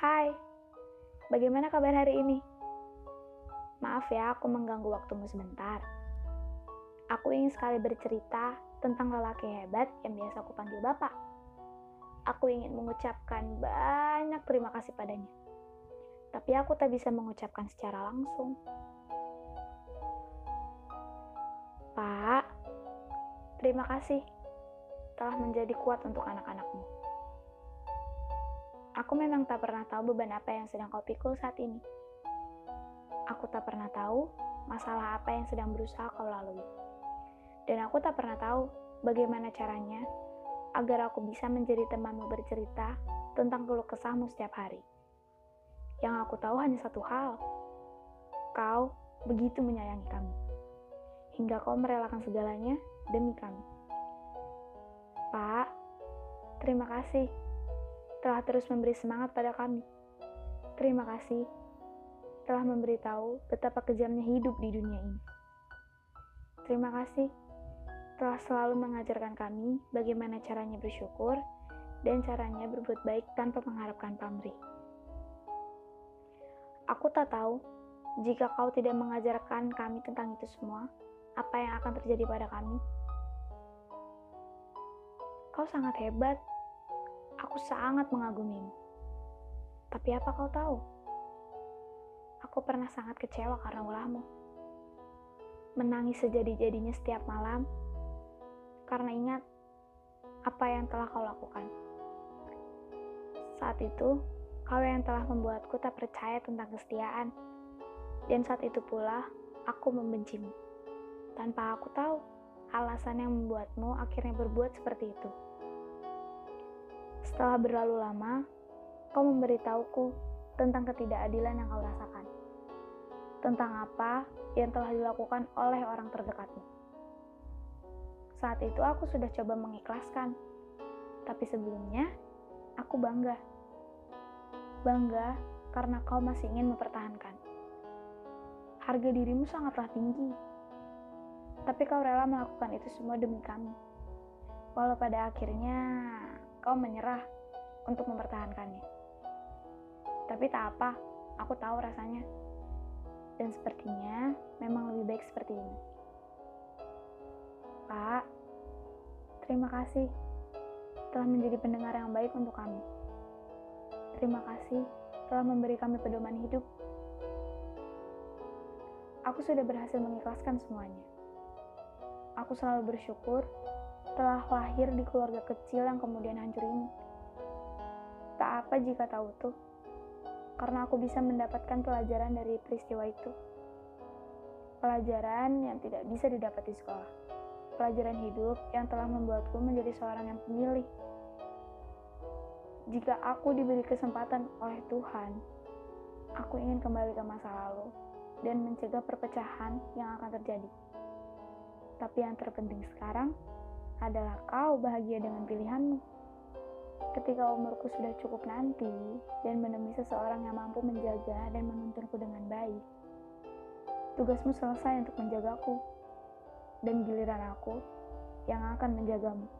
Hai, bagaimana kabar hari ini? Maaf ya, aku mengganggu waktumu sebentar. Aku ingin sekali bercerita tentang lelaki hebat yang biasa aku panggil Bapak. Aku ingin mengucapkan banyak terima kasih padanya. Tapi aku tak bisa mengucapkan secara langsung. Pak, terima kasih telah menjadi kuat untuk anak-anakmu. Aku memang tak pernah tahu beban apa yang sedang kau pikul saat ini. Aku tak pernah tahu masalah apa yang sedang berusaha kau lalui. Dan aku tak pernah tahu bagaimana caranya agar aku bisa menjadi temanmu bercerita tentang keluh kesahmu setiap hari. Yang aku tahu hanya satu hal. Kau begitu menyayangi kami. Hingga kau merelakan segalanya demi kami. Pak, terima kasih telah terus memberi semangat pada kami. Terima kasih telah memberitahu betapa kejamnya hidup di dunia ini. Terima kasih telah selalu mengajarkan kami bagaimana caranya bersyukur dan caranya berbuat baik tanpa mengharapkan pamrih. Aku tak tahu jika kau tidak mengajarkan kami tentang itu semua, apa yang akan terjadi pada kami. Kau sangat hebat Aku sangat mengagumimu. Tapi apa kau tahu? Aku pernah sangat kecewa karena ulahmu. Menangis sejadi-jadinya setiap malam karena ingat apa yang telah kau lakukan. Saat itu, kau yang telah membuatku tak percaya tentang kesetiaan. Dan saat itu pula, aku membencimu. Tanpa aku tahu alasan yang membuatmu akhirnya berbuat seperti itu. Setelah berlalu lama, kau memberitahuku tentang ketidakadilan yang kau rasakan. Tentang apa yang telah dilakukan oleh orang terdekatmu. Saat itu aku sudah coba mengikhlaskan. Tapi sebelumnya, aku bangga. Bangga karena kau masih ingin mempertahankan. Harga dirimu sangatlah tinggi. Tapi kau rela melakukan itu semua demi kami. Walau pada akhirnya kau menyerah untuk mempertahankannya. Tapi tak apa, aku tahu rasanya. Dan sepertinya memang lebih baik seperti ini. Pak, terima kasih telah menjadi pendengar yang baik untuk kami. Terima kasih telah memberi kami pedoman hidup. Aku sudah berhasil mengikhlaskan semuanya. Aku selalu bersyukur telah lahir di keluarga kecil yang kemudian hancur ini. Tak apa jika tahu tuh, karena aku bisa mendapatkan pelajaran dari peristiwa itu. Pelajaran yang tidak bisa didapat di sekolah. Pelajaran hidup yang telah membuatku menjadi seorang yang pemilih. Jika aku diberi kesempatan oleh Tuhan, aku ingin kembali ke masa lalu dan mencegah perpecahan yang akan terjadi. Tapi yang terpenting sekarang, adalah kau bahagia dengan pilihanmu. Ketika umurku sudah cukup nanti dan menemui seseorang yang mampu menjaga dan menuntunku dengan baik, tugasmu selesai untuk menjagaku, dan giliran aku yang akan menjagamu.